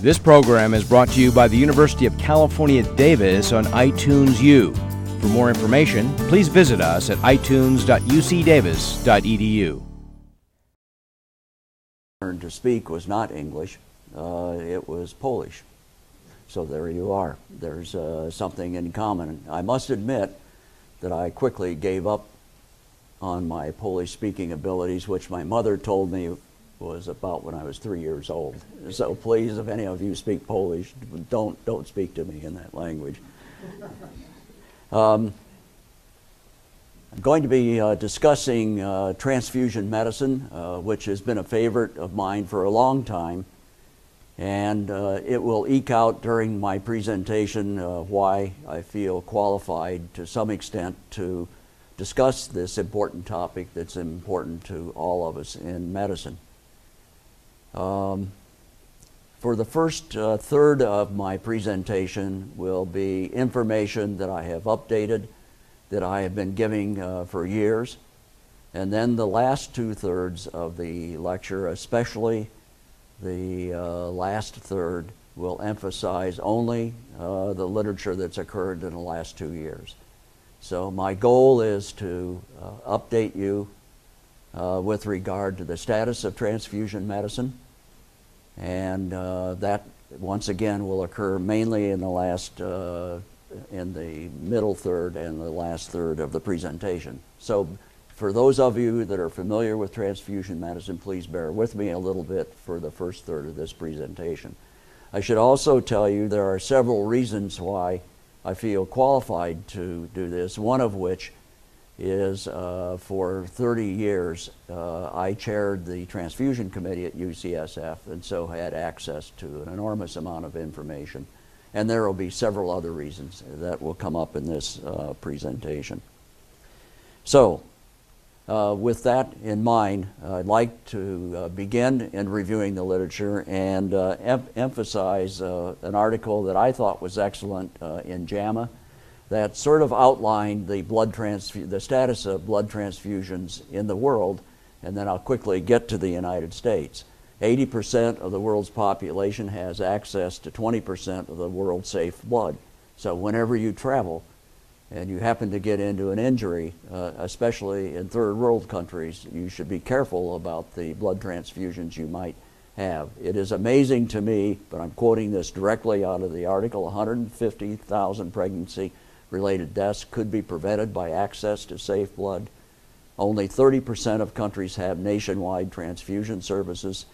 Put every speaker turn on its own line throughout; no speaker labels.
This program is brought to you by the University of California, Davis on iTunes U. For more information, please visit us at itunes.ucdavis.edu.
To speak was not English, uh, it was Polish. So there you are. There's uh, something in common. I must admit that I quickly gave up on my Polish speaking abilities, which my mother told me was about when I was three years old. So please, if any of you speak Polish, don't, don't speak to me in that language. Um, I'm going to be uh, discussing uh, transfusion medicine, uh, which has been a favorite of mine for a long time. And uh, it will eke out during my presentation uh, why I feel qualified to some extent to discuss this important topic that's important to all of us in medicine. Um, for the first uh, third of my presentation will be information that I have updated, that I have been giving uh, for years. And then the last two thirds of the lecture, especially the uh, last third, will emphasize only uh, the literature that's occurred in the last two years. So my goal is to uh, update you uh, with regard to the status of transfusion medicine. And uh, that, once again, will occur mainly in the last, uh, in the middle third and the last third of the presentation. So for those of you that are familiar with transfusion medicine, please bear with me a little bit for the first third of this presentation. I should also tell you there are several reasons why I feel qualified to do this, one of which is uh, for 30 years, uh, I chaired the transfusion committee at UCSF and so had access to an enormous amount of information. And there will be several other reasons that will come up in this uh, presentation. So, uh, with that in mind, I'd like to uh, begin in reviewing the literature and uh, em emphasize an article that I thought was excellent in JAMA that sort of outlined the blood the status of blood transfusions in the world, and then I'll quickly get to the United States. 80% of the world's population has access to 20% of the world's safe blood. So whenever you travel and you happen to get into an injury, uh, especially in third world countries, you should be careful about the blood transfusions you might have. It is amazing to me, but I'm quoting this directly out of the article, 150,000 pregnancy related deaths could be prevented by access to safe blood. Only 30% of countries have nationwide transfusion services,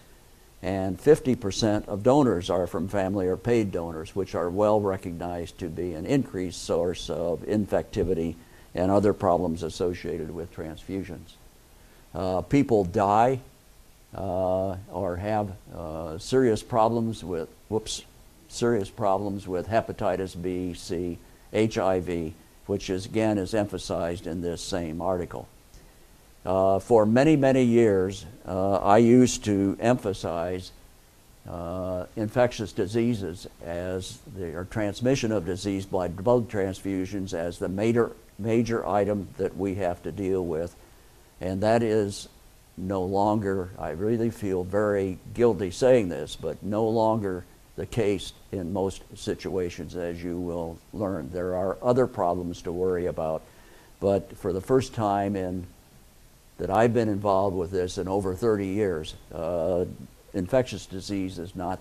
and 50% of donors are from family or paid donors, which are well recognized to be an increased source of infectivity and other problems associated with transfusions. Uh, people die uh, or have uh, serious problems with, whoops, serious problems with hepatitis B, C, HIV, which is, again is emphasized in this same article. Uh, for many, many years, uh, I used to emphasize uh, infectious diseases as the or transmission of disease by blood transfusions as the major, major item that we have to deal with. And that is no longer, I really feel very guilty saying this, but no longer the case in most situations, as you will learn. There are other problems to worry about, but for the first time in that I've been involved with this in over 30 years, uh, infectious disease is not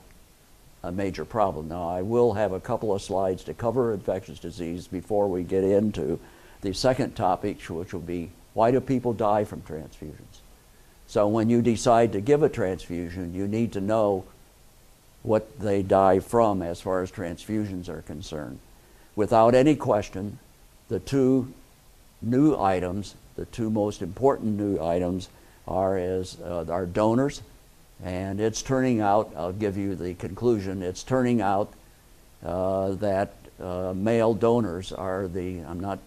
a major problem. Now, I will have a couple of slides to cover infectious disease before we get into the second topic, which will be why do people die from transfusions? So when you decide to give a transfusion, you need to know what they die from as far as transfusions are concerned. Without any question, the two new items, the two most important new items, are as uh, our donors, and it's turning out. I'll give you the conclusion. It's turning out uh, that uh, male donors are the. I'm not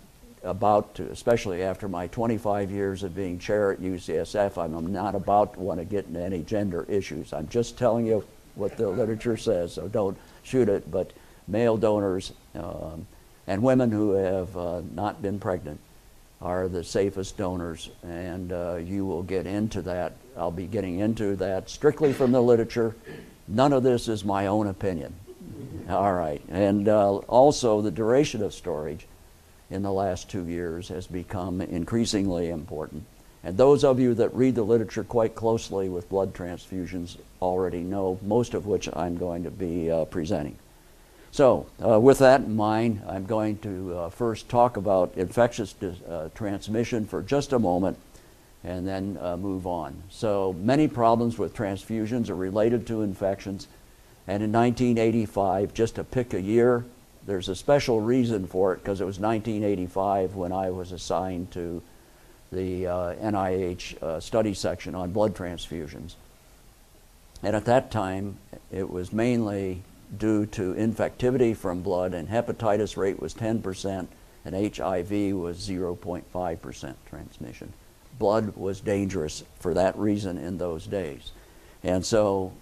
about to, especially after my 25 years of being chair at UCSF. I'm not about to want to get into any gender issues. I'm just telling you what the literature says, so don't shoot it. But male donors um, and women who have uh, not been pregnant are the safest donors, and uh, you will get into that. I'll be getting into that strictly from the literature, None of this is my own opinion. All right. And uh, also, the duration of storage in the last two years has become increasingly important. And those of you that read the literature quite closely with blood transfusions already know, most of which I'm going to be uh, presenting. So, uh, with that in mind, I'm going to uh, first talk about infectious uh, transmission for just a moment and then uh, move on. So, many problems with transfusions are related to infections. And in 1985, just to pick a year, there's a special reason for it because it was 1985 when I was assigned to the uh, NIH uh, study section on blood transfusions. And at that time, it was mainly due to infectivity from blood, and hepatitis rate was 10%, and HIV was 0.5% transmission. Blood was dangerous for that reason in those days. And so,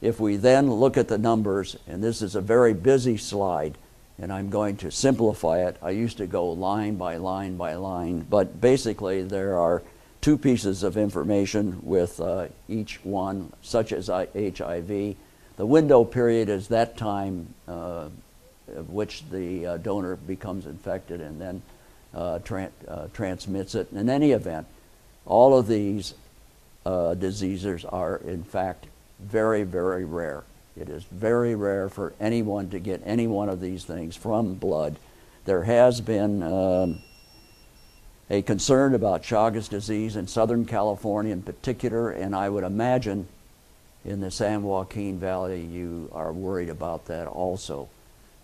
if we then look at the numbers, and this is a very busy slide, and I'm going to simplify it. I used to go line by line by line, but basically there are two pieces of information with uh, each one, such as HIV. The window period is that time uh, of which the uh, donor becomes infected and then uh, tra uh, transmits it. In any event, all of these uh, diseases are in fact very, very rare. It is very rare for anyone to get any one of these things from blood. There has been um, a concern about Chagas disease in Southern California in particular, and I would imagine in the San Joaquin Valley you are worried about that also.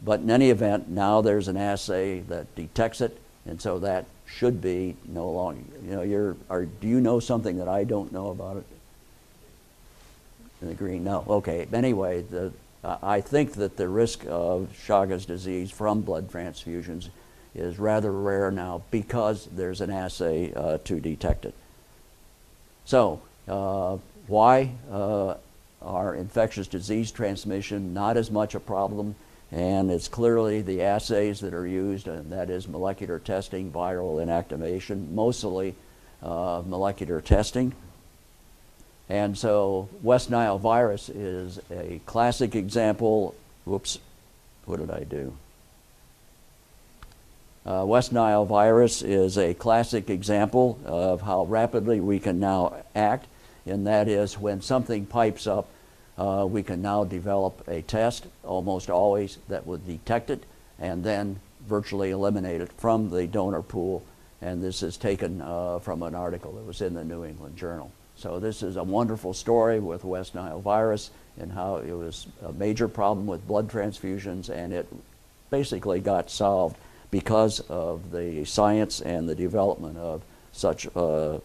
But in any event, now there's an assay that detects it, and so that should be no longer. You know, you're. Are, do you know something that I don't know about it? In the green, no. Okay. Anyway, the, uh, I think that the risk of Chagas disease from blood transfusions is rather rare now because there's an assay uh, to detect it. So, uh, why uh, are infectious disease transmission not as much a problem? And it's clearly the assays that are used, and that is molecular testing, viral inactivation, mostly uh, molecular testing. And so West Nile virus is a classic example. Whoops, what did I do? Uh, West Nile virus is a classic example of how rapidly we can now act, and that is when something pipes up, uh, we can now develop a test, almost always, that would detect it and then virtually eliminate it from the donor pool. And this is taken uh, from an article that was in the New England Journal. So this is a wonderful story with West Nile virus and how it was a major problem with blood transfusions and it basically got solved because of the science and the development of such a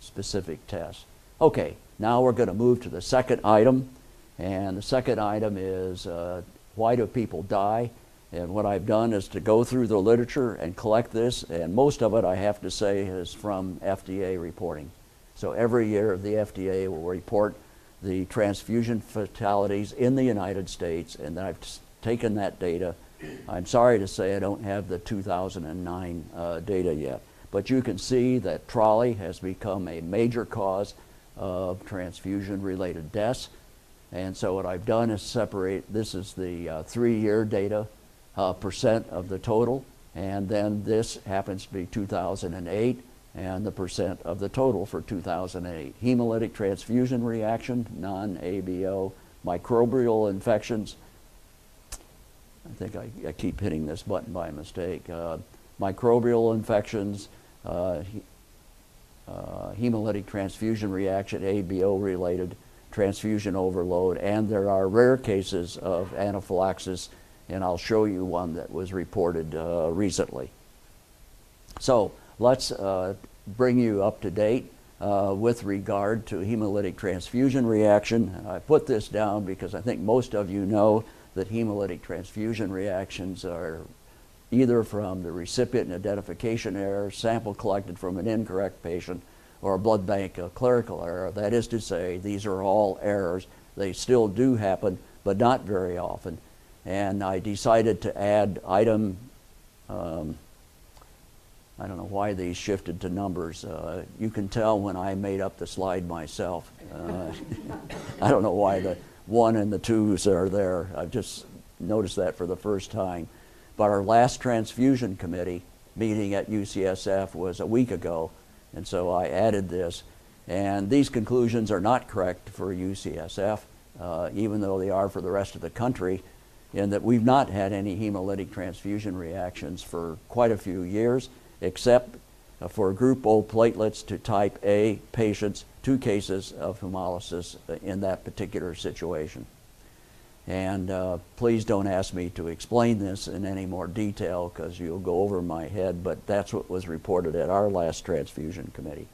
specific tests. Okay, now we're going to move to the second item. And the second item is uh, why do people die? And what I've done is to go through the literature and collect this, and most of it, I have to say, is from FDA reporting. So every year the FDA will report the transfusion fatalities in the United States, and I've taken that data. I'm sorry to say I don't have the 2009 uh, data yet, but you can see that TRALI has become a major cause of transfusion-related deaths. And so what I've done is separate, this is the uh, three-year data uh, percent of the total, and then this happens to be 2008, and the percent of the total for 2008. Hemolytic transfusion reaction, non-ABO, microbial infections. I think I, I, keep hitting this button by mistake. Uh, microbial infections, uh, he, uh, hemolytic transfusion reaction, ABO related transfusion overload, and there are rare cases of anaphylaxis, and I'll show you one that was reported uh, recently. So let's uh, bring you up to date uh, with regard to hemolytic transfusion reaction. I put this down because I think most of you know that hemolytic transfusion reactions are either from the recipient identification error, sample collected from an incorrect patient, or a blood bank a clerical error. That is to say, these are all errors. They still do happen, but not very often. And I decided to add item um, I don't know why these shifted to numbers. Uh, you can tell when I made up the slide myself. Uh, I don't know why the one and the twos are there. I've just noticed that for the first time. But our last transfusion committee meeting at UCSF was a week ago, and so I added this. And these conclusions are not correct for UCSF, uh, even though they are for the rest of the country, in that we've not had any hemolytic transfusion reactions for quite a few years, except uh, for group O platelets to type A patients, two cases of hemolysis in that particular situation. And uh, please don't ask me to explain this in any more detail because you'll go over my head, but that's what was reported at our last transfusion committee.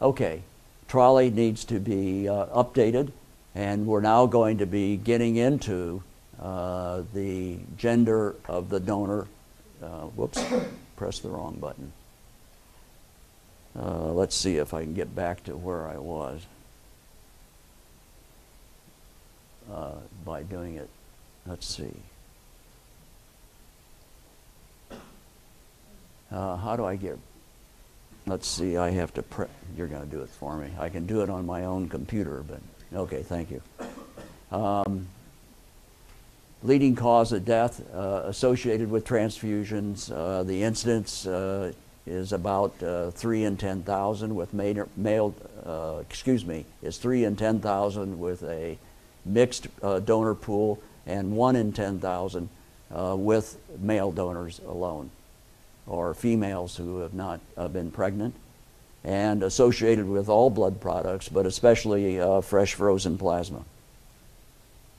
Okay, TRALI needs to be uh, updated, and we're now going to be getting into uh, the gender of the donor. Uh, whoops, press the wrong button. Uh, let's see if I can get back to where I was. Uh, by doing it. Let's see. Uh, how do I get? Let's see. I have to. Pre- You're going to do it for me. I can do it on my own computer, but okay. Thank you. Um, leading cause of death uh, associated with transfusions. Uh, the incidence uh, is about uh, three in ten thousand with male. Uh, excuse me, is three in ten thousand with a mixed uh, donor pool, and one in 10,000 uh, with male donors alone, or females who have not been pregnant, and associated with all blood products, but especially fresh frozen plasma.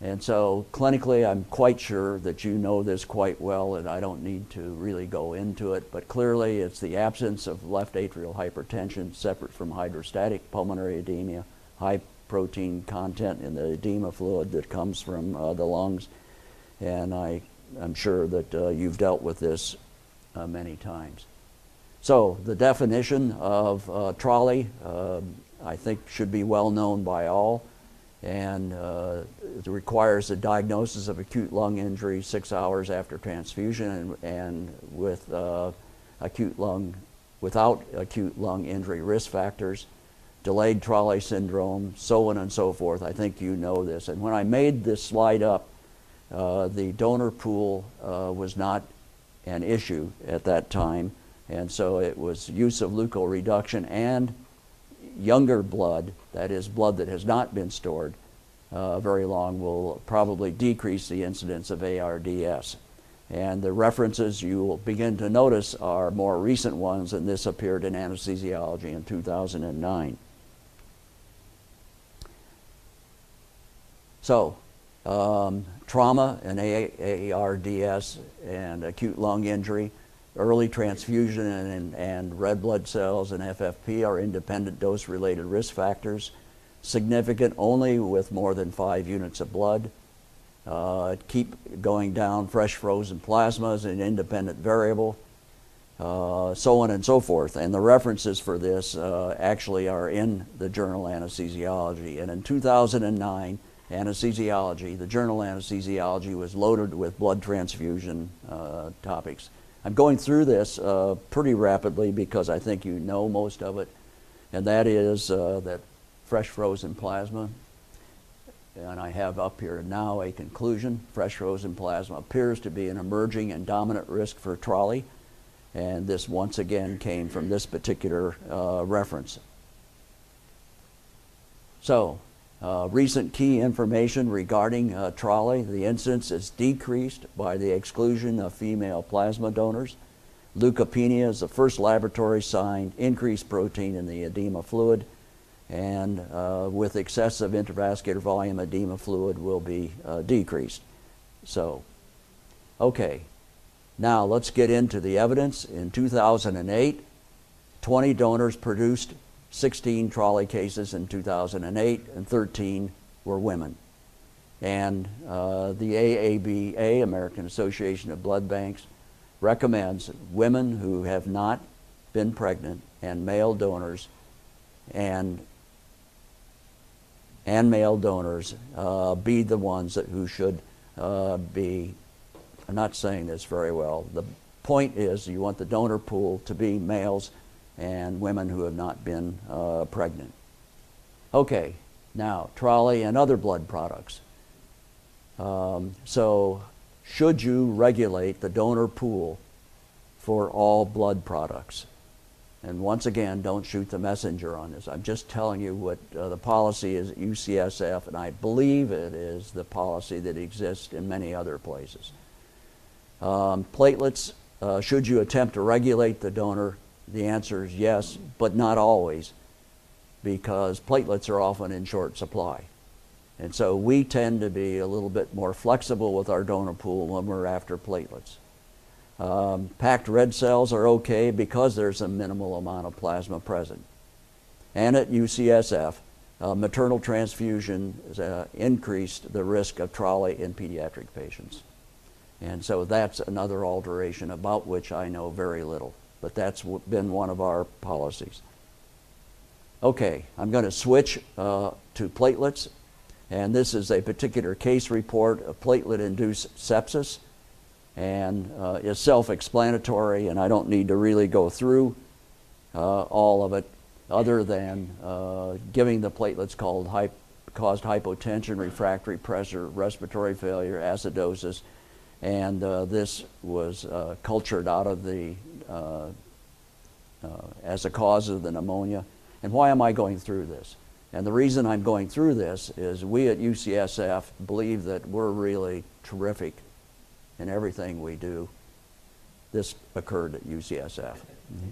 And so, clinically, I'm quite sure that you know this quite well, and I don't need to really go into it. But clearly, it's the absence of left atrial hypertension separate from hydrostatic pulmonary edema, high protein content in the edema fluid that comes from uh, the lungs. And I, I'm sure that uh, you've dealt with this uh, many times. So, the definition of uh, TRALI, um, I think, should be well known by all. And uh, it requires a diagnosis of acute lung injury six hours after transfusion and, and with uh, acute lung, without acute lung injury risk factors delayed TRALI syndrome, so on and so forth. I think you know this. And when I made this slide up, uh, the donor pool uh, was not an issue at that time. And so it was use of leukoreduction and younger blood, that is, blood that has not been stored uh, very long, will probably decrease the incidence of ARDS. And the references you will begin to notice are more recent ones, and this appeared in anesthesiology in 2009. So, um, trauma and ARDS and acute lung injury, early transfusion and, and red blood cells and FFP are independent dose related risk factors, significant only with more than five units of blood. Uh, keep going down, fresh frozen plasma is an independent variable, uh, so on and so forth. And the references for this uh, actually are in the journal Anesthesiology. And in 2009, anesthesiology, the journal anesthesiology was loaded with blood transfusion uh, topics. I'm going through this uh, pretty rapidly because I think you know most of it, and that is uh, that fresh frozen plasma, and I have up here now a conclusion, fresh frozen plasma appears to be an emerging and dominant risk for TRALI, and this once again came from this particular uh, reference. So, uh, recent key information regarding uh, TRALI, the incidence is decreased by the exclusion of female plasma donors. Leukopenia is the first laboratory sign, increased protein in the edema fluid, and uh, with excessive intravascular volume, edema fluid will be uh, decreased. So, okay, now let's get into the evidence. In 2008, 20 donors produced 16 TRALI cases in 2008, and 13 were women. And uh, the AABB, American Association of Blood Banks, recommends women who have not been pregnant and male donors and and male donors uh, be the ones that, who should uh, be. I'm not saying this very well. The point is, you want the donor pool to be males and women who have not been uh, pregnant. Okay, now, TRALI and other blood products. Um, so, should you regulate the donor pool for all blood products? And once again, don't shoot the messenger on this. I'm just telling you what uh, the policy is at UCSF, and I believe it is the policy that exists in many other places. Um, platelets, uh, should you attempt to regulate the donor? The answer is yes, but not always, because platelets are often in short supply. And so we tend to be a little bit more flexible with our donor pool when we're after platelets. Um, packed red cells are okay because there's a minimal amount of plasma present. And at UCSF, uh, maternal transfusion uh, increased the risk of TRALI in pediatric patients. And so that's another alteration about which I know very little, but that's been one of our policies. Okay, I'm going to switch uh, to platelets, and this is a particular case report of platelet-induced sepsis, and uh, is self-explanatory, and I don't need to really go through uh, all of it, other than uh, giving the platelets called caused hypotension, refractory pressure, respiratory failure, acidosis, and uh, this was uh, cultured out of the uh, uh, as a cause of the pneumonia. And why am I going through this? And the reason I'm going through this is we at UCSF believe that we're really terrific in everything we do. This occurred at UCSF.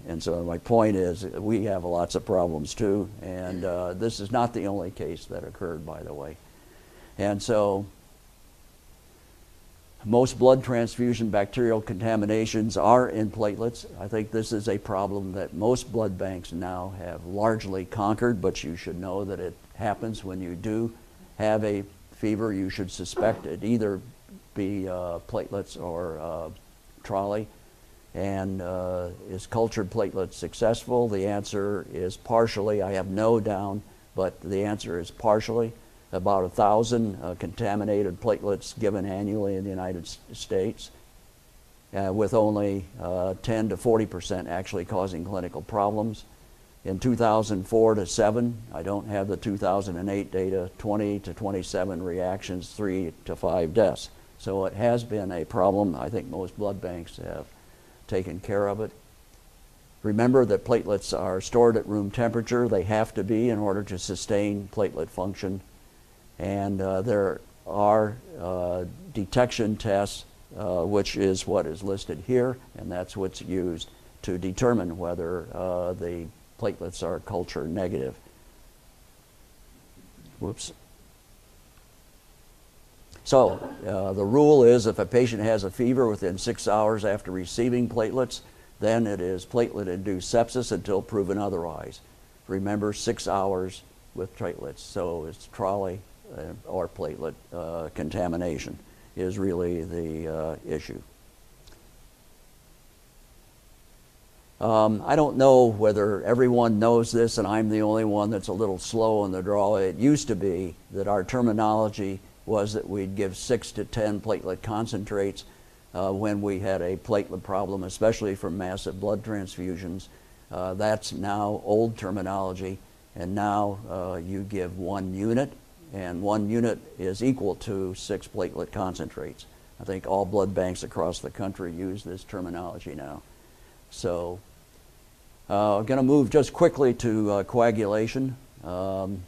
And so my point is we have lots of problems too, and uh, this is not the only case that occurred, by the way. And so most blood transfusion bacterial contaminations are in platelets. I think this is a problem that most blood banks now have largely conquered, but you should know that it happens when you do have a fever. You should suspect it either be uh, platelets or uh, TRALI. And uh, is cultured platelets successful? The answer is partially. I have no down, but the answer is partially about a thousand uh, contaminated platelets given annually in the United States, uh, with only uh, 10 to 40 percent actually causing clinical problems. In 2004 to 7, I don't have the 2008 data, 20 to 27 reactions, 3 to 5 deaths. So it has been a problem. I think most blood banks have taken care of it. Remember that platelets are stored at room temperature. They have to be in order to sustain platelet function and uh, there are uh, detection tests, uh, which is what is listed here, and that's what's used to determine whether the platelets are culture negative. Whoops. So uh, the rule is if a patient has a fever within six hours after receiving platelets, then it is platelet-induced sepsis until proven otherwise. Remember, six hours with platelets. So it's uh, or platelet uh, contamination is really the uh, issue. Um, I don't know whether everyone knows this and I'm the only one that's a little slow in the draw. It used to be that our terminology was that we'd give six to 10 platelet concentrates uh, when we had a platelet problem, especially from massive blood transfusions. Uh, that's now old terminology, and now uh, you give one unit and one unit is equal to six platelet concentrates. I think all blood banks across the country use this terminology now. So uh, I'm going to move just quickly to uh, coagulation um,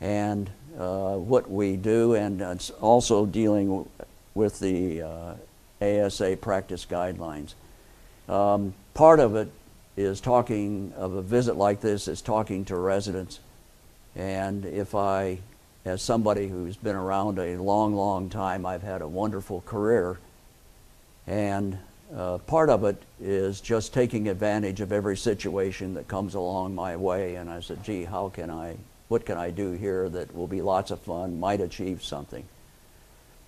and uh, what we do, and it's also dealing with the uh, ASA practice guidelines. Um, part of it is talking of a visit like this is talking to residents. And if I as somebody who's been around a long, long time, I've had a wonderful career. And uh, part of it is just taking advantage of every situation that comes along my way. And I said, gee, how can I, what can I do here that will be lots of fun, might achieve something?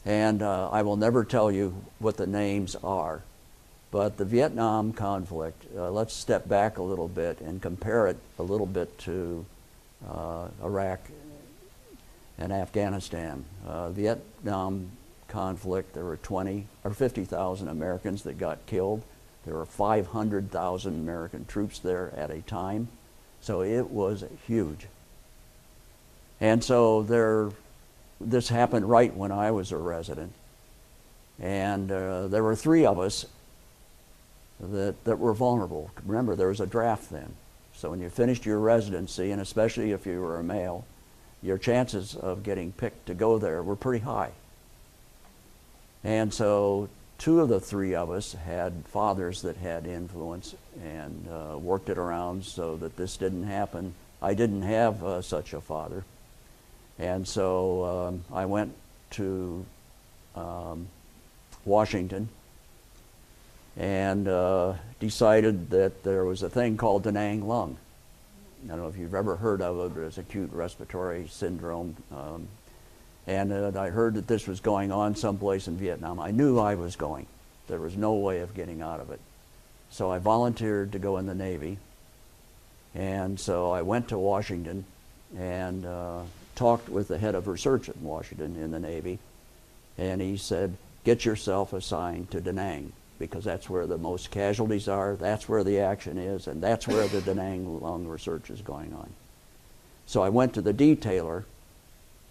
And uh, I will never tell you what the names are. But the Vietnam conflict, uh, let's step back a little bit and compare it a little bit to uh, Iraq and Afghanistan. Uh, Vietnam conflict, there were 20 or 50,000 Americans that got killed. There were 500,000 American troops there at a time. So it was huge. And so there this happened right when I was a resident. And uh, there were three of us that, that were vulnerable. Remember, there was a draft then. So when you finished your residency, and especially if you were a male, your chances of getting picked to go there were pretty high. And so two of the three of us had fathers that had influence and uh, worked it around so that this didn't happen. I didn't have uh, such a father. And so um, I went to um, Washington and uh, decided that there was a thing called Da Nang lung. I don't know if you've ever heard of it, but it's acute respiratory syndrome. Um, and uh, I heard that this was going on someplace in Vietnam. I knew I was going. There was no way of getting out of it. So I volunteered to go in the Navy. And so I went to Washington and uh, talked with the head of research in Washington in the Navy. And he said, get yourself assigned to Da Nang because that's where the most casualties are, that's where the action is, and that's where the Da Nang lung research is going on. So I went to the detailer,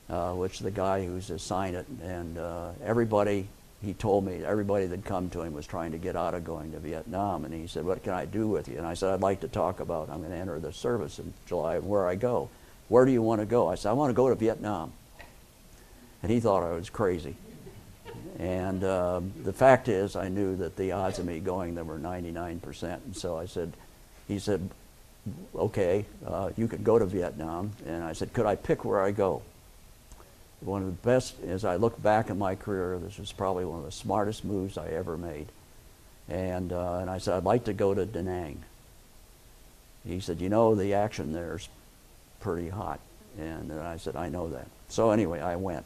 uh, which the guy who's assigned it, and uh, everybody, he told me, everybody that come to him was trying to get out of going to Vietnam, and he said, what can I do with you? And I said, I'd like to talk about, I'm going to enter the service in July, and where I go. Where do you want to go? I said, I want to go to Vietnam. And he thought I was crazy. And uh, the fact is, I knew that the odds of me going there were 99%. And so I said, he said, okay, uh, you could go to Vietnam. And I said, could I pick where I go? One of the best, as I look back at my career, this was probably one of the smartest moves I ever made. And, uh, and I said, I'd like to go to Da Nang. He said, you know, the action there's pretty hot. And I said, I know that. So anyway, I went.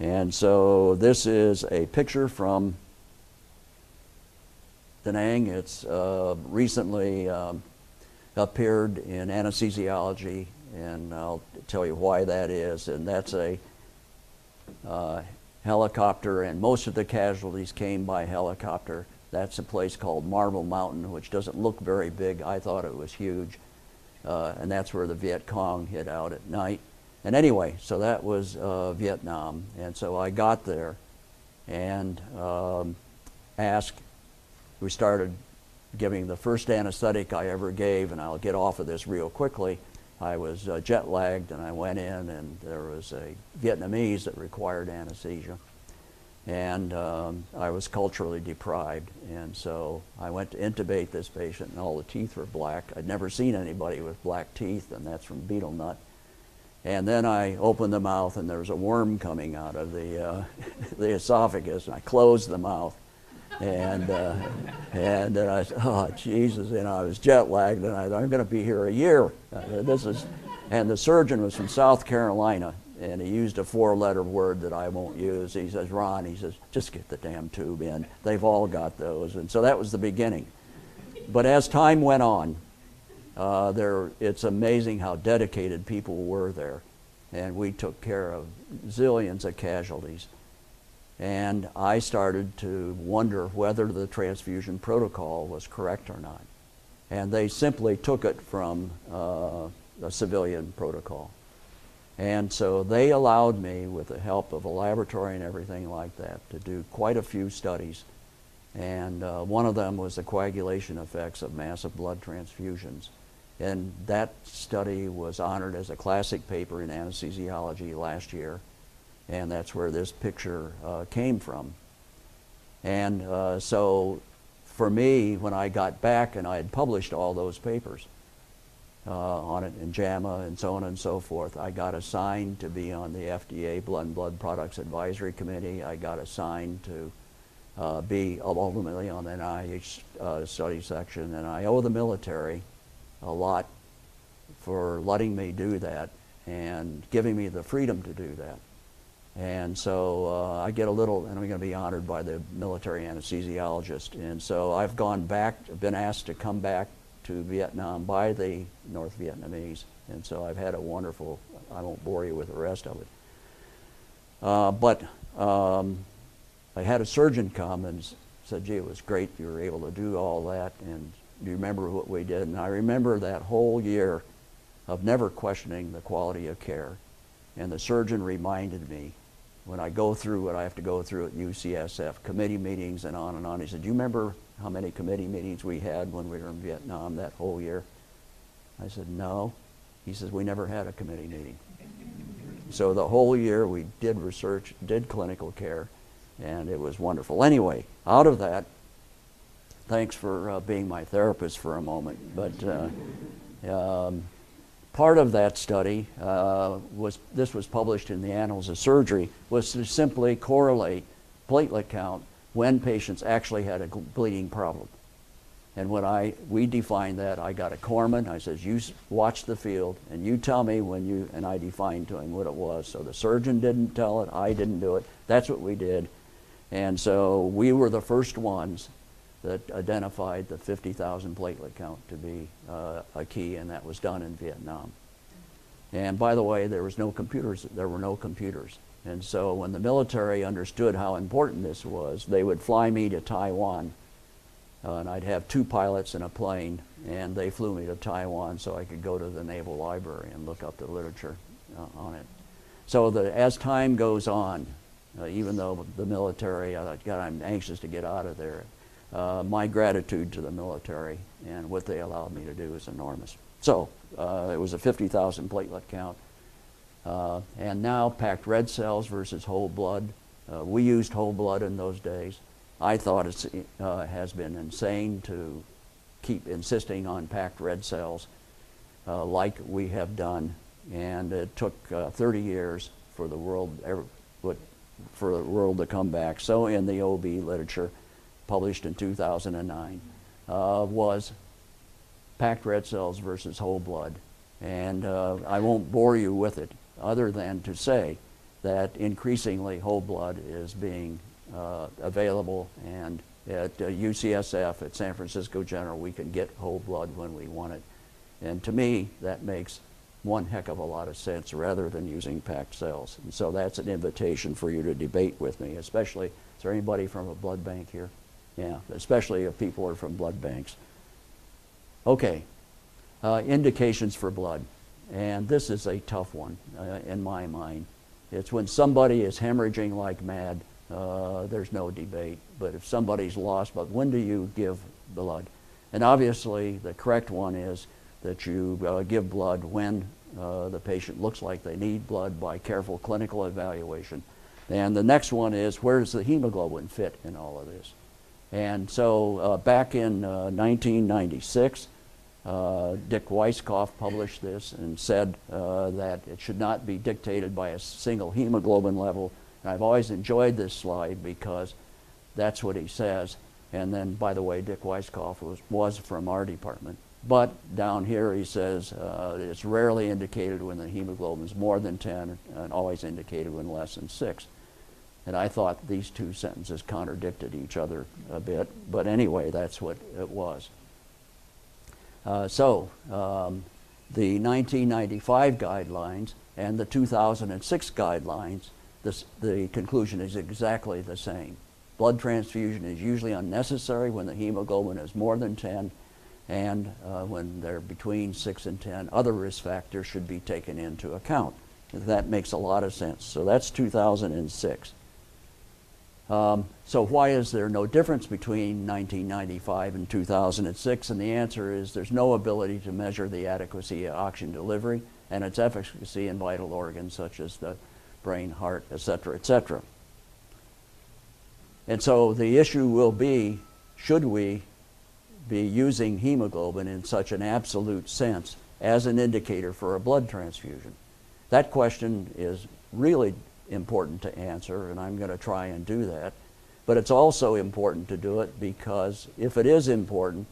And so this is a picture from Da Nang. It's uh, recently um, appeared in anesthesiology, and I'll tell you why that is. And that's a uh, helicopter, and most of the casualties came by helicopter. That's a place called Marble Mountain, which doesn't look very big. I thought it was huge. Uh, and that's where the Viet Cong hid out at night. And anyway, so that was uh, Vietnam. And so I got there and um, asked, we started giving the first anesthetic I ever gave, and I'll get off of this real quickly. I was uh, jet lagged and I went in and there was a Vietnamese that required anesthesia. And um, I was culturally deprived. And so I went to intubate this patient and all the teeth were black. I'd never seen anybody with black teeth and that's from betel nut. And then I opened the mouth, and there was a worm coming out of the, uh, the esophagus, and I closed the mouth. And, uh, and then I said, oh, Jesus, and I was jet lagged, and I thought, I'm going to be here a year. Uh, this is, and the surgeon was from South Carolina, and he used a four letter word that I won't use. He says, Ron, he says, just get the damn tube in. They've all got those. And so that was the beginning. But as time went on, uh, there, it's amazing how dedicated people were there. And we took care of zillions of casualties. And I started to wonder whether the transfusion protocol was correct or not. And they simply took it from uh, a civilian protocol. And so they allowed me, with the help of a laboratory and everything like that, to do quite a few studies. And uh, one of them was the coagulation effects of massive blood transfusions. And that study was honored as a classic paper in anesthesiology last year. And that's where this picture uh, came from. And uh, so for me, when I got back and I had published all those papers uh, on it in JAMA and so on and so forth, I got assigned to be on the FDA Blood and Blood Products Advisory Committee. I got assigned to uh, be ultimately on the NIH uh, study section. And I owe the military a lot for letting me do that and giving me the freedom to do that. And so uh, I get a little, and I'm going to be honored by the military anesthesiologist. And so I've gone back, been asked to come back to Vietnam by the North Vietnamese. And so I've had a wonderful, I won't bore you with the rest of it. Uh, but um, I had a surgeon come and said, gee, it was great you were able to do all that. And do you remember what we did? And I remember that whole year of never questioning the quality of care. And the surgeon reminded me when I go through what I have to go through at UCSF, committee meetings and on and on. He said, Do you remember how many committee meetings we had when we were in Vietnam that whole year? I said, No. He says, We never had a committee meeting. So the whole year we did research, did clinical care, and it was wonderful. Anyway, out of that, thanks for uh, being my therapist for a moment. But uh, um, part of that study uh, was this was published in the Annals of Surgery was to simply correlate platelet count when patients actually had a bleeding problem. And when I we defined that, I got a corpsman. I says, "You watch the field, and you tell me when you." And I defined to him what it was. So the surgeon didn't tell it. I didn't do it. That's what we did. And so we were the first ones that identified the 50,000 platelet count to be uh, a key, and that was done in Vietnam. And by the way, there was no computers. There were no computers. And so when the military understood how important this was, they would fly me to Taiwan uh, and I'd have two pilots in a plane, and they flew me to Taiwan so I could go to the Naval Library and look up the literature uh, on it. So the, as time goes on, uh, even though the military, uh, God, I'm anxious to get out of there, uh, my gratitude to the military and what they allowed me to do is enormous. So uh, it was a 50,000 platelet count. and now packed red cells versus whole blood. we used whole blood in those days. I thought it uh, has been insane to keep insisting on packed red cells uh, like we have done. And it took uh, 30 years for the world ever, for the world to come back. So in the OB literature, published in 2009, uh, was packed red cells versus whole blood. And uh, I won't bore you with it, other than to say that increasingly whole blood is being uh, available. And at uh, UCSF, at San Francisco General, we can get whole blood when we want it. And to me, that makes one heck of a lot of sense rather than using packed cells. And so that's an invitation for you to debate with me, especially, is there anybody from a blood bank here? Yeah, especially if people are from blood banks. Okay, uh, indications for blood. And this is a tough one uh, in my mind. It's when somebody is hemorrhaging like mad uh, there's no debate. But if somebody's lost, but when do you give blood? And obviously, the correct one is that you uh, give blood when uh, the patient looks like they need blood by careful clinical evaluation. And the next one is where does the hemoglobin fit in all of this? And so uh, back in 1996, uh, uh, Dick Weiskopf published this and said that it should not be dictated by a single hemoglobin level, and I've always enjoyed this slide because that's what he says. And then, by the way, Dick Weiskopf was, was from our department. But down here he says uh, it's rarely indicated when the hemoglobin is more than 10 and always indicated when less than 6. And I thought these two sentences contradicted each other a bit. But anyway, that's what it was. Uh, so, um, the 1995 guidelines and the 2006 guidelines this, the conclusion is exactly the same. Blood transfusion is usually unnecessary when the hemoglobin is more than 10 and uh, when they're between 6 and 10. Other risk factors should be taken into account. That makes a lot of sense. So that's 2006. Um, so why is there no difference between 1995 and 2006? And the answer is there's no ability to measure the adequacy of oxygen delivery and its efficacy in vital organs such as the brain, heart, etc., etc. And so the issue will be should we be using hemoglobin in such an absolute sense as an indicator for a blood transfusion? That question is really important to answer, and I'm going to try and do that. But it's also important to do it because if it is important,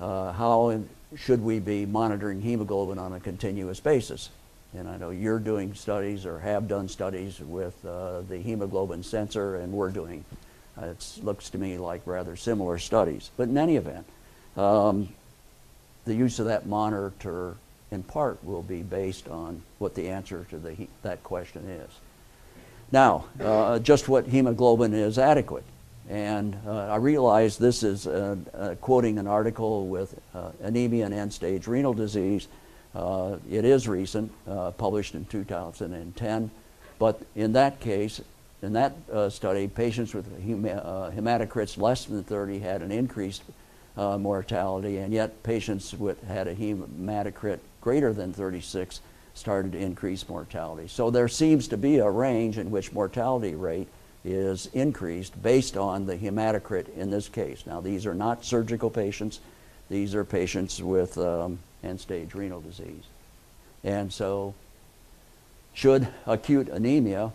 uh, how should we be monitoring hemoglobin on a continuous basis? And I know you're doing studies or have done studies with uh, the hemoglobin sensor, and we're doing, uh, it looks to me like rather similar studies. But in any event, um, the use of that monitor in part will be based on what the answer to the, that question is. Now, uh, just what hemoglobin is adequate. And uh, I realize this is uh, uh, quoting an article with anemia and end-stage renal disease Uh, it is recent, uh, published in 2010, but in that case, in that uh, study, patients with hema- uh, hematocrits less than 30 had an increased uh, mortality, and yet patients with had a hematocrit greater than 36 started to increase mortality. So there seems to be a range in which mortality rate is increased based on the hematocrit in this case. Now, these are not surgical patients. These are patients with um, end-stage renal disease. And so should acute anemia,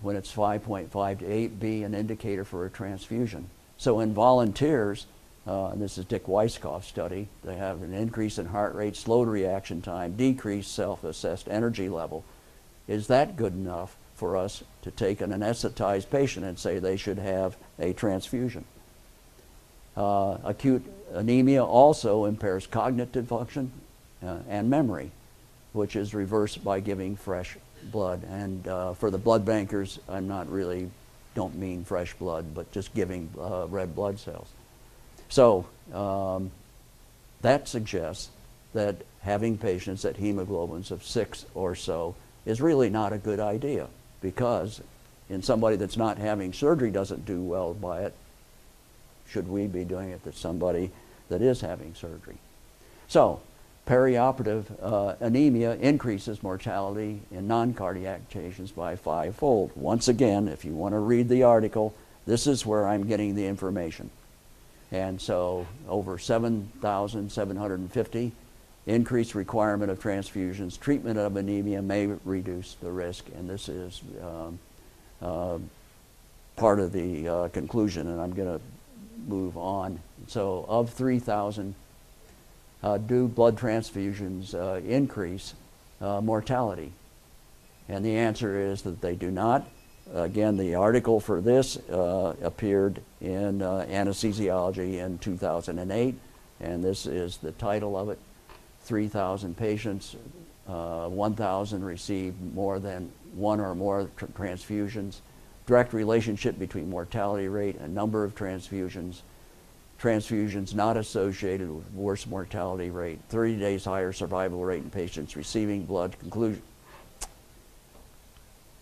when it's 5.5 to 8, be an indicator for a transfusion? So in volunteers, uh, and this is Dick Weiskopf's study, they have an increase in heart rate, slowed reaction time, decreased self-assessed energy level. Is that good enough for us to take an anesthetized patient and say they should have a transfusion? Uh, acute anemia also impairs cognitive function uh, and memory, which is reversed by giving fresh blood. And uh, for the blood bankers, I'm not really, don't mean fresh blood, but just giving uh, red blood cells. So um, that suggests that having patients at hemoglobins of six or so is really not a good idea because in somebody that's not having surgery doesn't do well by it, should we be doing it to somebody that is having surgery? So perioperative uh, anemia increases mortality in non-cardiac patients by fivefold. Once again, if you want to read the article, this is where I'm getting the information. And so over 7,750 increased requirement of transfusions. Treatment of anemia may reduce the risk, and this is um, uh, part of the uh, conclusion, and I'm going to move on. So of 3,000, uh, do blood transfusions uh, increase uh, mortality? And the answer is that they do not. Again, the article for this uh, appeared in uh, Anesthesiology in 2008, and this is the title of it. 3,000 patients, uh, 1,000 received more than one or more tr transfusions. Direct relationship between mortality rate and number of transfusions. Transfusions not associated with worse mortality rate. 30 days higher survival rate in patients receiving blood. Conclusion.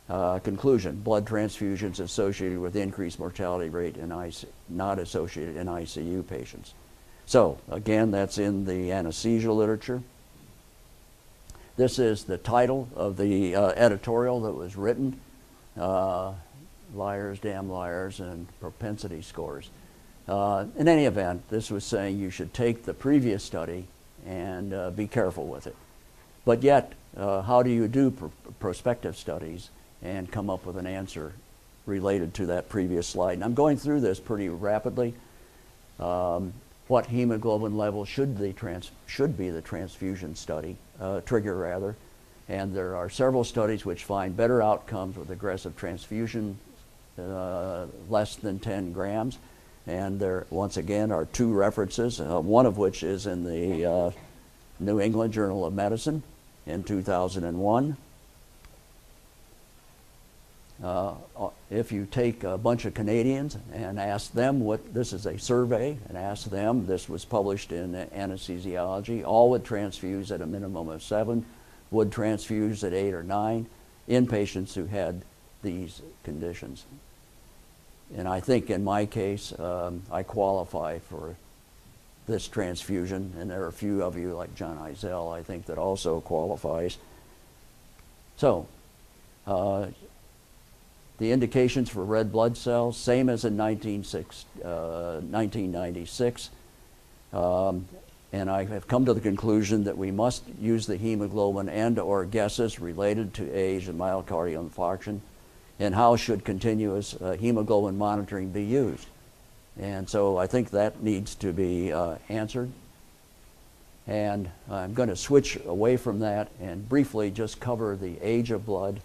Uh, conclusion, blood transfusions associated with increased mortality rate in IC, not associated in ICU patients. So, again, that's in the anesthesia literature. This is the title of the uh, editorial that was written, uh, Liars, Damn Liars, and Propensity Scores. Uh, in any event, this was saying you should take the previous study and uh, be careful with it. But yet, uh, how do you do pr prospective studies and come up with an answer related to that previous slide. And I'm going through this pretty rapidly. Um, what hemoglobin level should, the trans should be the transfusion study, uh, trigger rather. And there are several studies which find better outcomes with aggressive transfusion uh, less than 10 grams. And there, once again, are two references, uh, one of which is in the uh, New England Journal of Medicine in 2001. Uh, if you take a bunch of Canadians and ask them what this is a survey and ask them, this was published in anesthesiology, all would transfuse at a minimum of seven, would transfuse at eight or nine in patients who had these conditions. And I think in my case, um, I qualify for this transfusion, and there are a few of you, like John Eisel, I think, that also qualifies. So, uh, the indications for red blood cells, same as in 1996. Uh, um, and I have come to the conclusion that we must use the hemoglobin and or guesses related to age and myocardial infarction. And how should continuous uh, hemoglobin monitoring be used? And so I think that needs to be uh, answered. And I'm going to switch away from that and briefly just cover the age of blood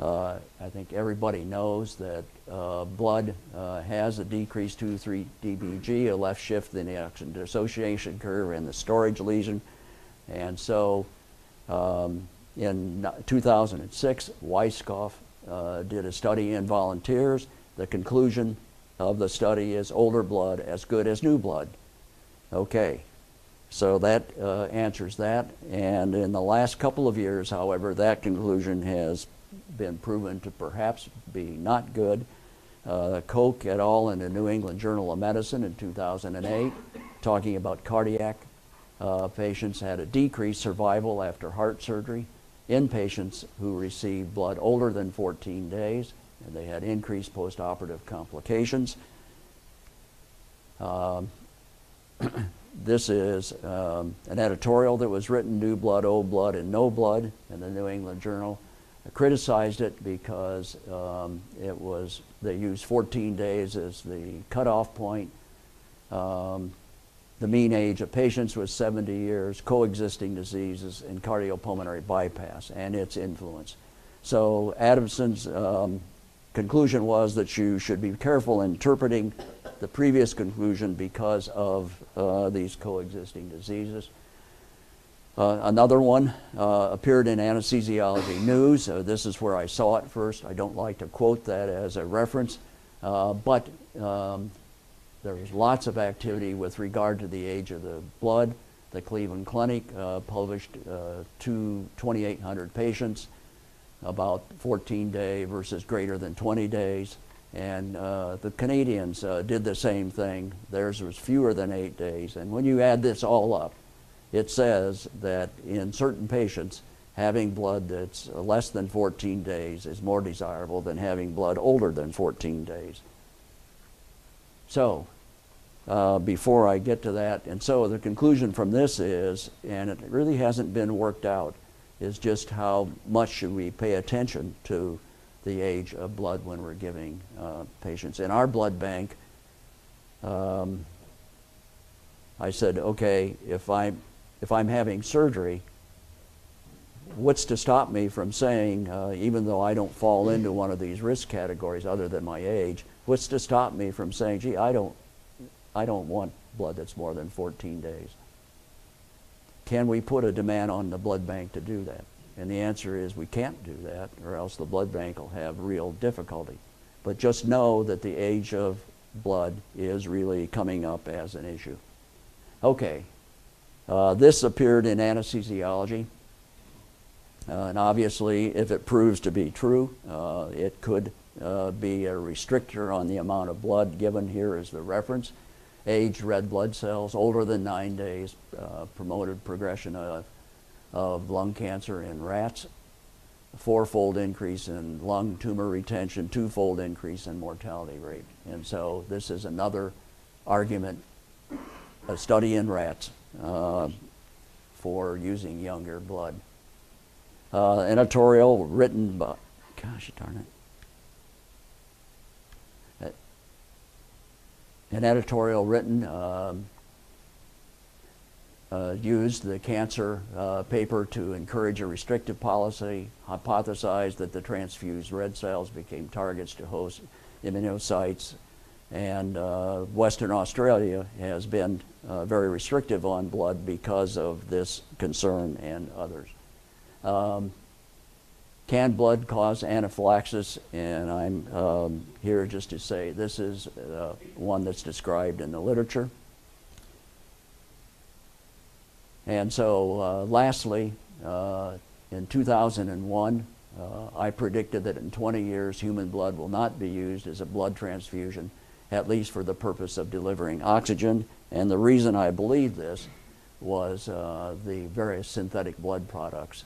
uh, I think everybody knows that uh, blood uh, has a decreased 2-3 DPG, a left shift in the oxygen dissociation curve and the storage lesion. And so um, in 2006, Weiskopf uh, did a study in volunteers. The conclusion of the study is older blood as good as new blood. Okay. So that uh, answers that. And in the last couple of years, however, that conclusion has been proven to perhaps be not good. Uh, Koch et al. in the New England Journal of Medicine in 2008, talking about cardiac uh, patients had a decreased survival after heart surgery in patients who received blood older than 14 days, and they had increased postoperative complications. Um, this is um, an editorial that was written, New Blood, Old Blood, and No Blood, in the New England Journal. Criticized it because um, it was, they used 14 days as the cutoff point. Um, the mean age of patients was 70 years, coexisting diseases, and cardiopulmonary bypass and its influence. So Adamson's um, conclusion was that you should be careful interpreting the previous conclusion because of uh, these coexisting diseases. Uh, another one uh, appeared in Anesthesiology News. Uh, this is where I saw it first. I don't like to quote that as a reference, uh, but um, there was lots of activity with regard to the age of the blood. The Cleveland Clinic uh, published uh, two 2,800 patients, about 14 day versus greater than 20 days. And the Canadians did the same thing. Theirs was fewer than eight days. And when you add this all up, it says that in certain patients, having blood that's less than 14 days is more desirable than having blood older than 14 days. So, uh, before I get to that, and so the conclusion from this is, and it really hasn't been worked out, is just how much should we pay attention to the age of blood when we're giving uh, patients. In our blood bank, um, I said, okay, if I'm, if I'm having surgery, what's to stop me from saying, uh, even though I don't fall into one of these risk categories other than my age, what's to stop me from saying, gee, I don't, I don't want blood that's more than 14 days? Can we put a demand on the blood bank to do that? And the answer is we can't do that, or else the blood bank will have real difficulty. But just know that the age of blood is really coming up as an issue. Okay, uh, this appeared in anesthesiology. Uh, and obviously, if it proves to be true, uh, it could uh, be a restrictor on the amount of blood given here as the reference. Aged red blood cells older than nine days uh, promoted progression of, of lung cancer in rats, fourfold increase in lung tumor retention, twofold increase in mortality rate. And so this is another argument, a study in rats uh, for using younger blood. Uh, editorial written by, gosh darn it. an editorial written um, uh, used the cancer uh, paper to encourage a restrictive policy, hypothesized that the transfused red cells became targets to host immunocytes, and uh, Western Australia has been uh, very restrictive on blood because of this concern and others. Um, can blood cause anaphylaxis? And I'm um, here just to say this is uh, one that's described in the literature. And so, uh, lastly, uh, in 2001, uh, I predicted that in 20 years, human blood will not be used as a blood transfusion, at least for the purpose of delivering oxygen. And the reason I believe this was uh, the various synthetic blood products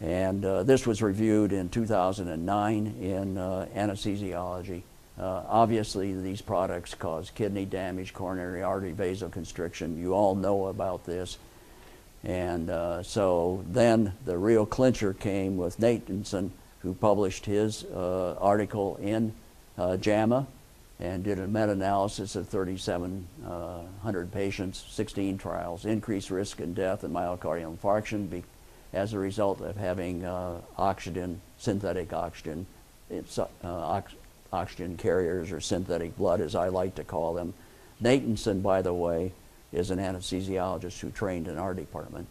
and uh, this was reviewed in 2009 in uh, anesthesiology. Uh, obviously, these products cause kidney damage, coronary artery vasoconstriction. You all know about this. And uh, so then the real clincher came with Natanson, who published his uh, article in uh, JAMA and did a meta-analysis of 3,700 patients, 16 trials, increased risk in death and myocardial infarction as a result of having uh, oxygen, synthetic oxygen, uh, ox oxygen carriers or synthetic blood, as I like to call them. Natanson, by the way, is an anesthesiologist who trained in our department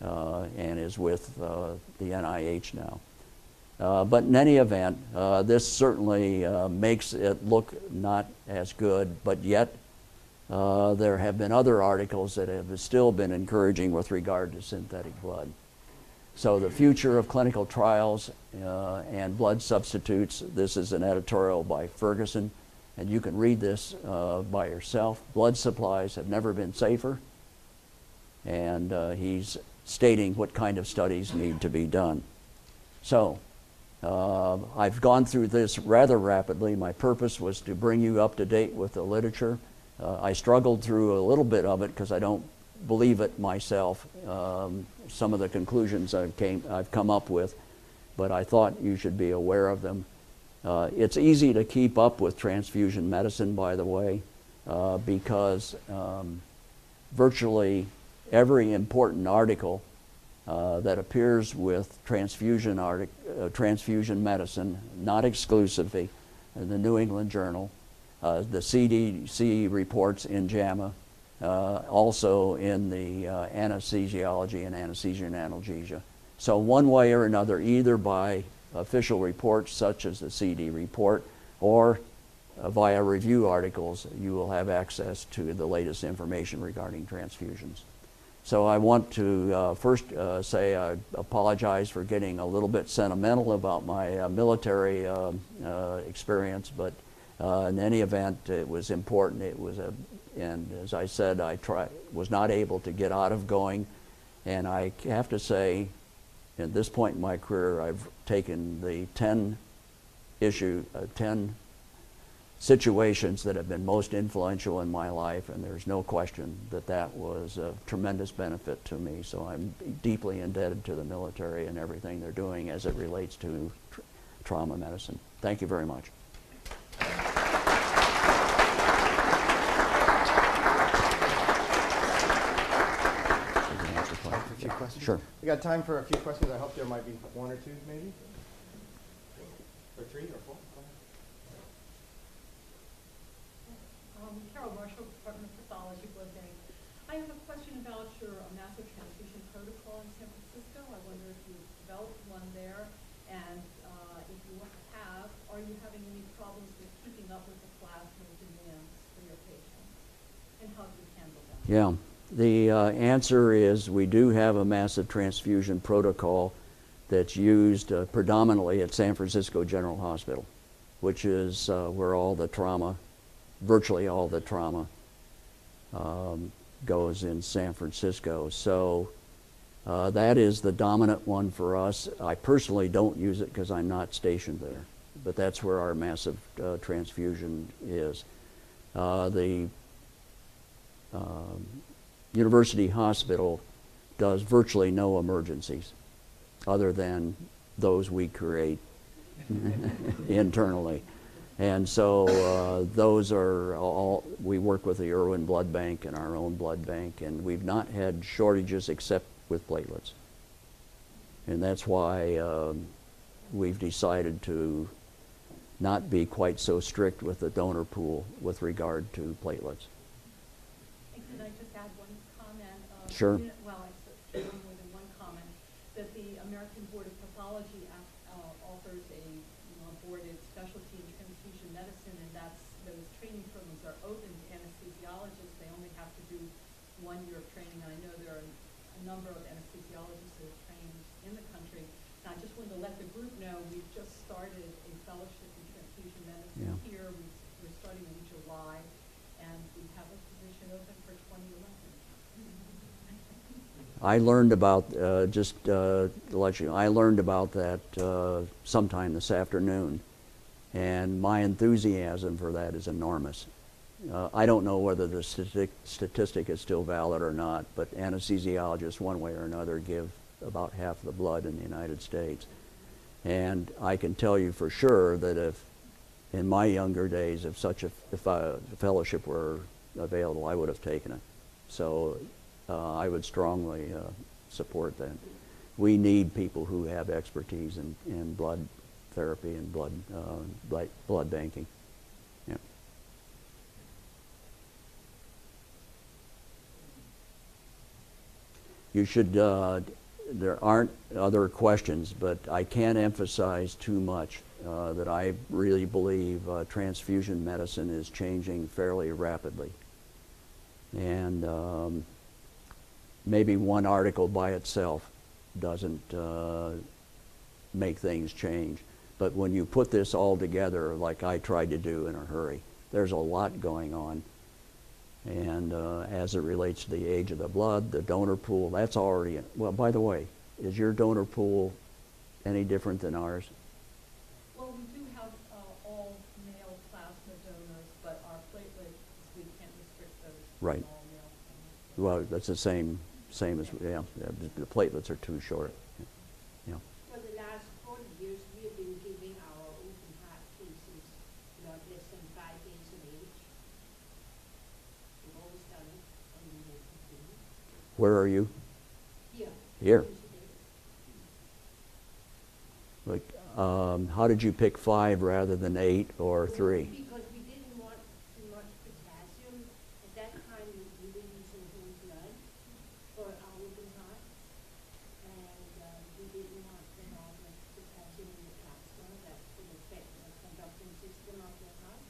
uh, and is with uh, the NIH now. Uh, but in any event, uh, this certainly makes it look not as good, but yet uh, there have been other articles that have still been encouraging with regard to synthetic blood. So the future of clinical trials uh, and blood substitutes, this is an editorial by Ferguson, and you can read this uh, by yourself. Blood supplies have never been safer, and uh, he's stating what kind of studies need to be done. So uh, I've gone through this rather rapidly. My purpose was to bring you up to date with the literature. Uh, I struggled through a little bit of it because I don't believe it myself. Um, some of the conclusions I've, came, I've come up with, but I thought you should be aware of them. Uh, it's easy to keep up with transfusion medicine, by the way, uh, because um, virtually every important article uh, that appears with transfusion, artic- uh, transfusion medicine, not exclusively, in the New England Journal, uh, the CDC reports in JAMA, uh, also in the uh, anesthesiology and anesthesia and analgesia. So one way or another, either by official reports such as the CD report or via review articles, you will have access to the latest information regarding transfusions. So I want to uh, first uh, say I apologize for getting a little bit sentimental about my uh, military uh, uh, experience, but uh, in any event, it was important. It was a, and as I said, I try, was not able to get out of going, and I have to say, at this point in my career, I've taken the 10 issue, 10 situations that have been most influential in my life, and there's no question that that was a tremendous benefit to me. So I'm deeply indebted to the military and everything they're doing as it relates to tr- trauma medicine. Thank you very much.
Questions?
Sure.
We got time for a few questions. I hope there might be one or two, maybe? Or three or four? Go ahead.
Um, Carol Marshall, Department of Pathology, Blood Bank. I have a question about your uh, massive transfusion protocol in San Francisco. I wonder if you've developed one there, and uh, if you have, are you having any problems with keeping up with the plasma demands for your patients? And how do you handle them?
Yeah. The uh, answer is we do have a massive transfusion protocol that's used uh, predominantly at San Francisco General Hospital, which is uh, where all the trauma, virtually all the trauma, um, goes in San Francisco. So uh, that is the dominant one for us. I personally don't use it because I'm not stationed there, but that's where our massive uh, transfusion is. Uh, the um, University Hospital does virtually no emergencies other than those we create internally. And so uh, those are all, we work with the Irwin Blood Bank and our own blood bank, and we've not had shortages except with platelets. And that's why um, we've decided to not be quite so strict with the donor pool with regard to platelets.
And can I just add one comment? Uh,
Sure.
you know- Well, I said more than one comment, that the American Board of Pathology act- uh, offers a, you know, a boarded specialty in transfusion medicine, and that's, those training programs are open to anesthesiologists. They only have to do one year of training. I know there are a number of anesthesiologists that are trained in the country. And I just wanted to let the group know, we've just started a fellowship in transfusion medicine
Yeah.
here. We- We're starting in July, and we have a position open for 2011.
I learned about, uh, just uh, you I learned about that uh, sometime this afternoon, and my enthusiasm for that is enormous. Uh, I don't know whether the statistic, statistic is still valid or not, but anesthesiologists, one way or another, give about half the blood in the United States. And I can tell you for sure that if, in my younger days, if such a, if a fellowship were available, I would have taken it. So uh, I would strongly uh, support that. We need people who have expertise in, in blood therapy and blood, uh, blood, banking. You should, uh, there aren't other questions, but I can't emphasize too much uh, that I really believe uh, transfusion medicine is changing fairly rapidly. And um, maybe one article by itself doesn't uh, make things change. But when you put this all together, like I tried to do in a hurry, there's a lot going on. And uh, as it relates to the age of the blood, the donor pool, that's already, well, by the way, is your donor pool any different than ours?
Well, we do have, uh, all male plasma donors, but our platelets, we can't restrict those
Right.
all male.
Well, that's the same, same as, yeah, the platelets are too short. Yeah.
For the last four years, we have been giving our open heart cases not less than five days of age. We've always done it, and we will continue.
Where are you?
Here.
Here. Like, um, how did you pick five rather than eight or three?
Because we didn't want too much potassium. At that time, we we were using whole blood for our open heart. And, uh, we didn't want to have much potassium in the plasma that could affect the conducting system of the heart.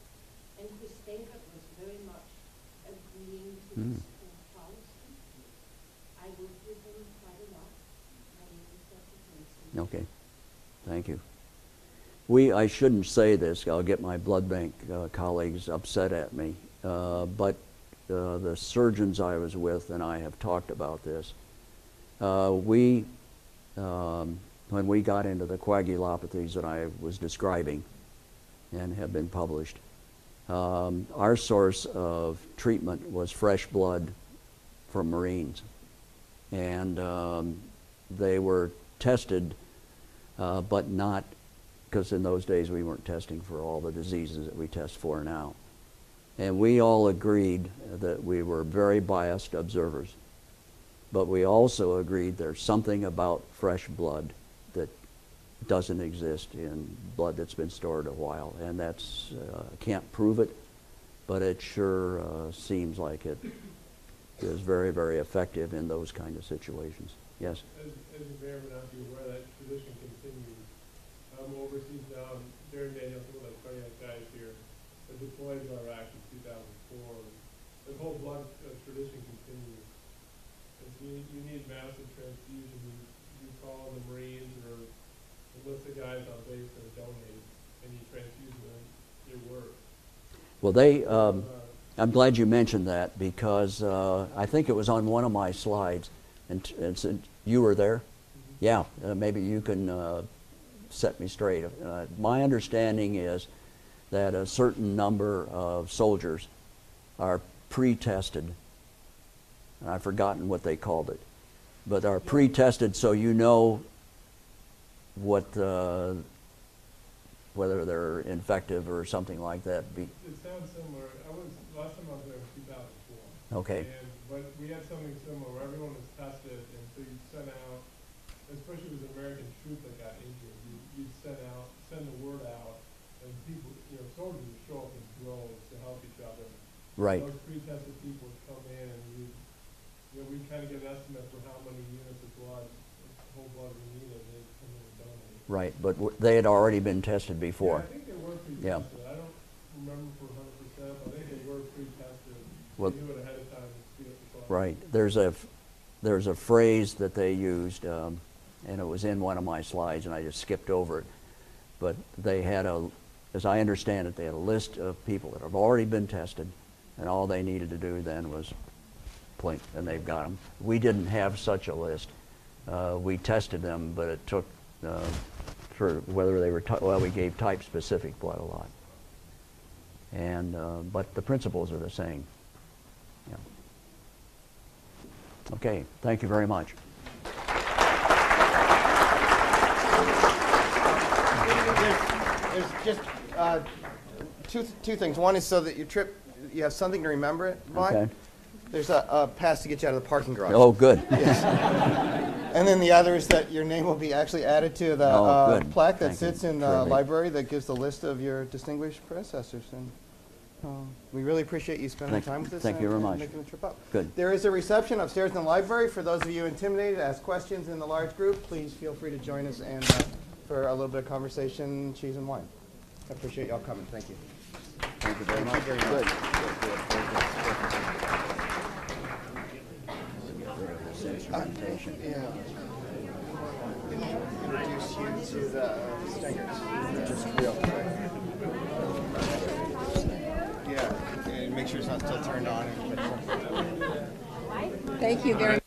And Chris Stenkert was very much agreeing to
Hmm.
this whole policy. I worked with him quite a lot. My name is Dr. Hanson.
Okay, thank you. We, I shouldn't say this, I'll get my blood bank uh, colleagues upset at me, uh, but uh, the surgeons I was with and I have talked about this. Uh, We, um, when we got into the coagulopathies that I was describing and have been published, um, our source of treatment was fresh blood from Marines. And um, they were tested, uh, but not, because in those days we weren't testing for all the diseases that we test for now. And we all agreed that we were very biased observers. But we also agreed there's something about fresh blood that doesn't exist in blood that's been stored a while. And that's, uh, can't prove it, but it sure uh, seems like it is very, very effective in those kind of situations. Yes?
As, as not be aware, that tradition continues. I'm overseas now, and Darren Daniels, one of the cardiac guys here, was deployed to Iraq in two thousand four. The whole blood uh, tradition continues. And so you, you need massive transfusion, you, you call the Marines or the guys on base that are donating, and you transfuse them, it works.
Well, they, um,
Uh,
I'm glad you mentioned that because uh, I think it was on one of my slides, and, and said you were there. Yeah, uh, maybe you can uh, set me straight. Uh, my understanding is that a certain number of soldiers are pre-tested, and I've forgotten what they called it, but are pre-tested so you know what uh, whether they're infective or something like that. Be,
It sounds similar. I was, last time I was there was two thousand four.
okay.
And, but we had something similar where everyone was tested, and so you sent out, especially with American troops that got injured, you, you'd send out, send the word out, and people, you know, soldiers would show up in droves to help each other.
Right.
Those pre-tested people would come in, and we, you know, we'd kind of get an estimate for how many units of blood, whole blood we needed, and they'd come in and donate.
Right, but w- they had already been tested before.
Yeah, I think they were
Yeah.
pre-tested. I don't remember for hundred percent, but I think they were pre-tested.
Well-
They knew it ahead of time to speed up.
Right. There's a, f- there's a phrase that they used, um, and it was in one of my slides, and I just skipped over it. But they had a, as I understand it, they had a list of people that have already been tested, and all they needed to do then was plink, point, and they've got them. We didn't have such a list. Uh, we tested them, but it took, uh, for whether they were, well, we gave type-specific blood a lot. And, uh, but the principles are the same. Yeah. Okay, thank you very much.
There's, there's just uh, two, two things. One is so that your trip, you have something to remember it by.
Okay.
There's a, a pass to get you out of the parking garage.
Oh, good. Yes.
And then the other is that your name will be actually added to the
Oh,
uh, plaque that
Thank you.
sits in the
Terrific.
library that gives the list of your distinguished predecessors. And um, we really appreciate you spending
Thank-
time with us.
thank you
and-
very
and
much.
Making the trip up.
Good.
There is a reception upstairs in the library. For those of you intimidated to ask questions in the large group, please feel free to join us and uh, for a little bit of conversation, cheese and wine. I appreciate y'all coming. Thank you.
Thank you very much.
Thank you very much.
Good. Good, good, good, good. instrumentation.
Yeah. Introduce you to the stingers. Just real quick. Yeah, and make sure it's not still turned on.
Thank you very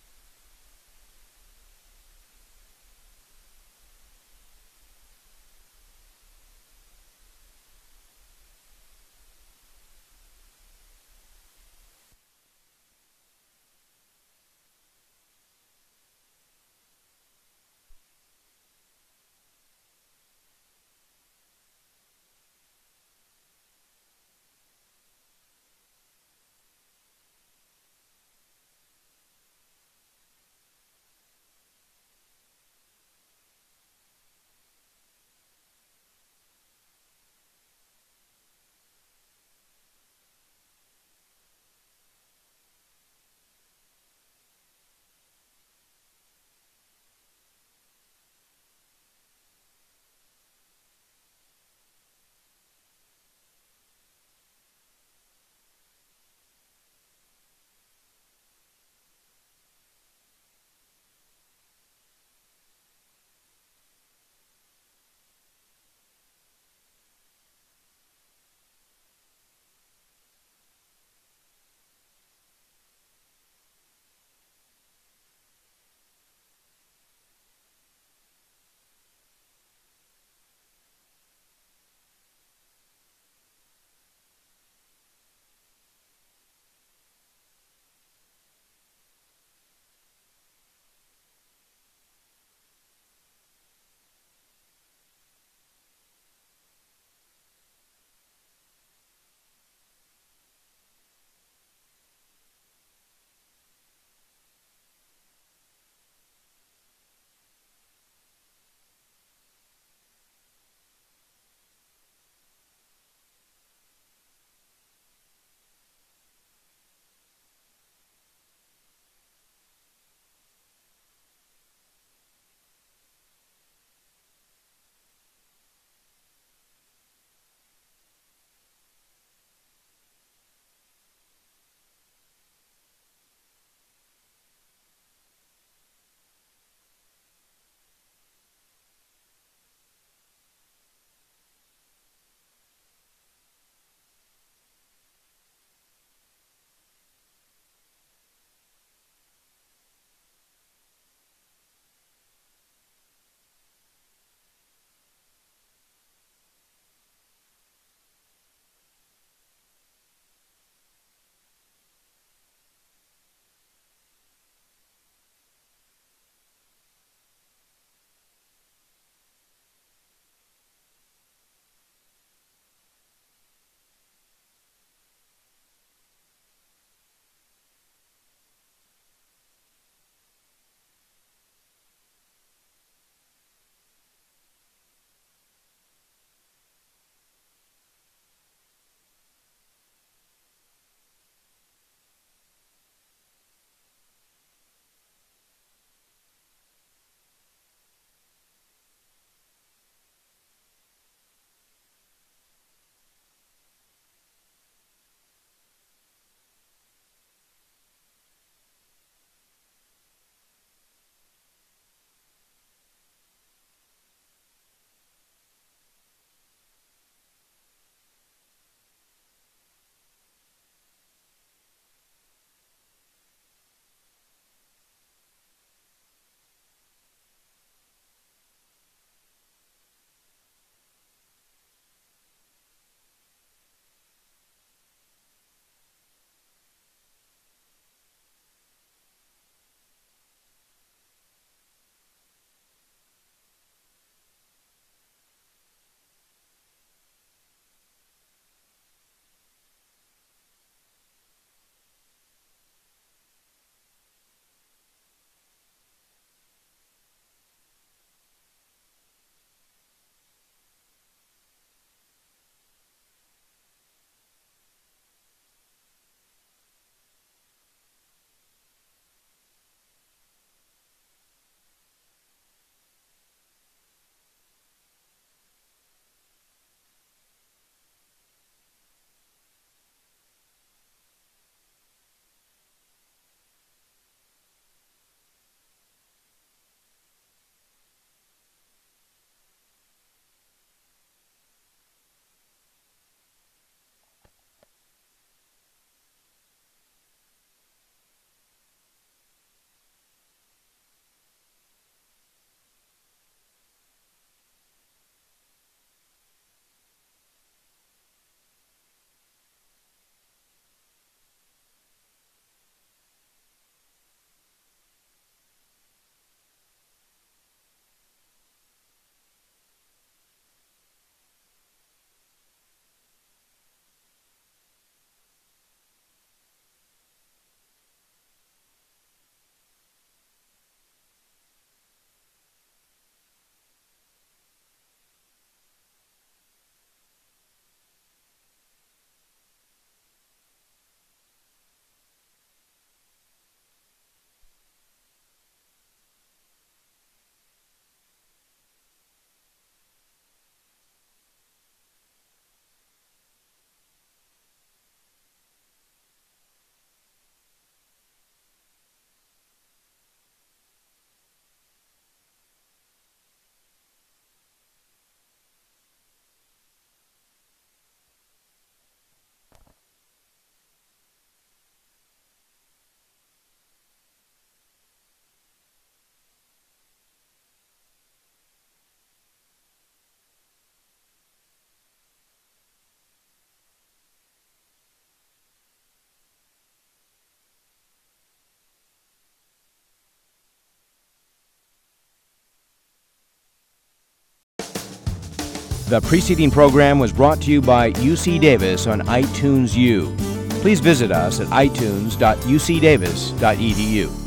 The preceding program was brought to you by UC Davis on iTunes U. Please visit us at itunes.ucdavis.edu.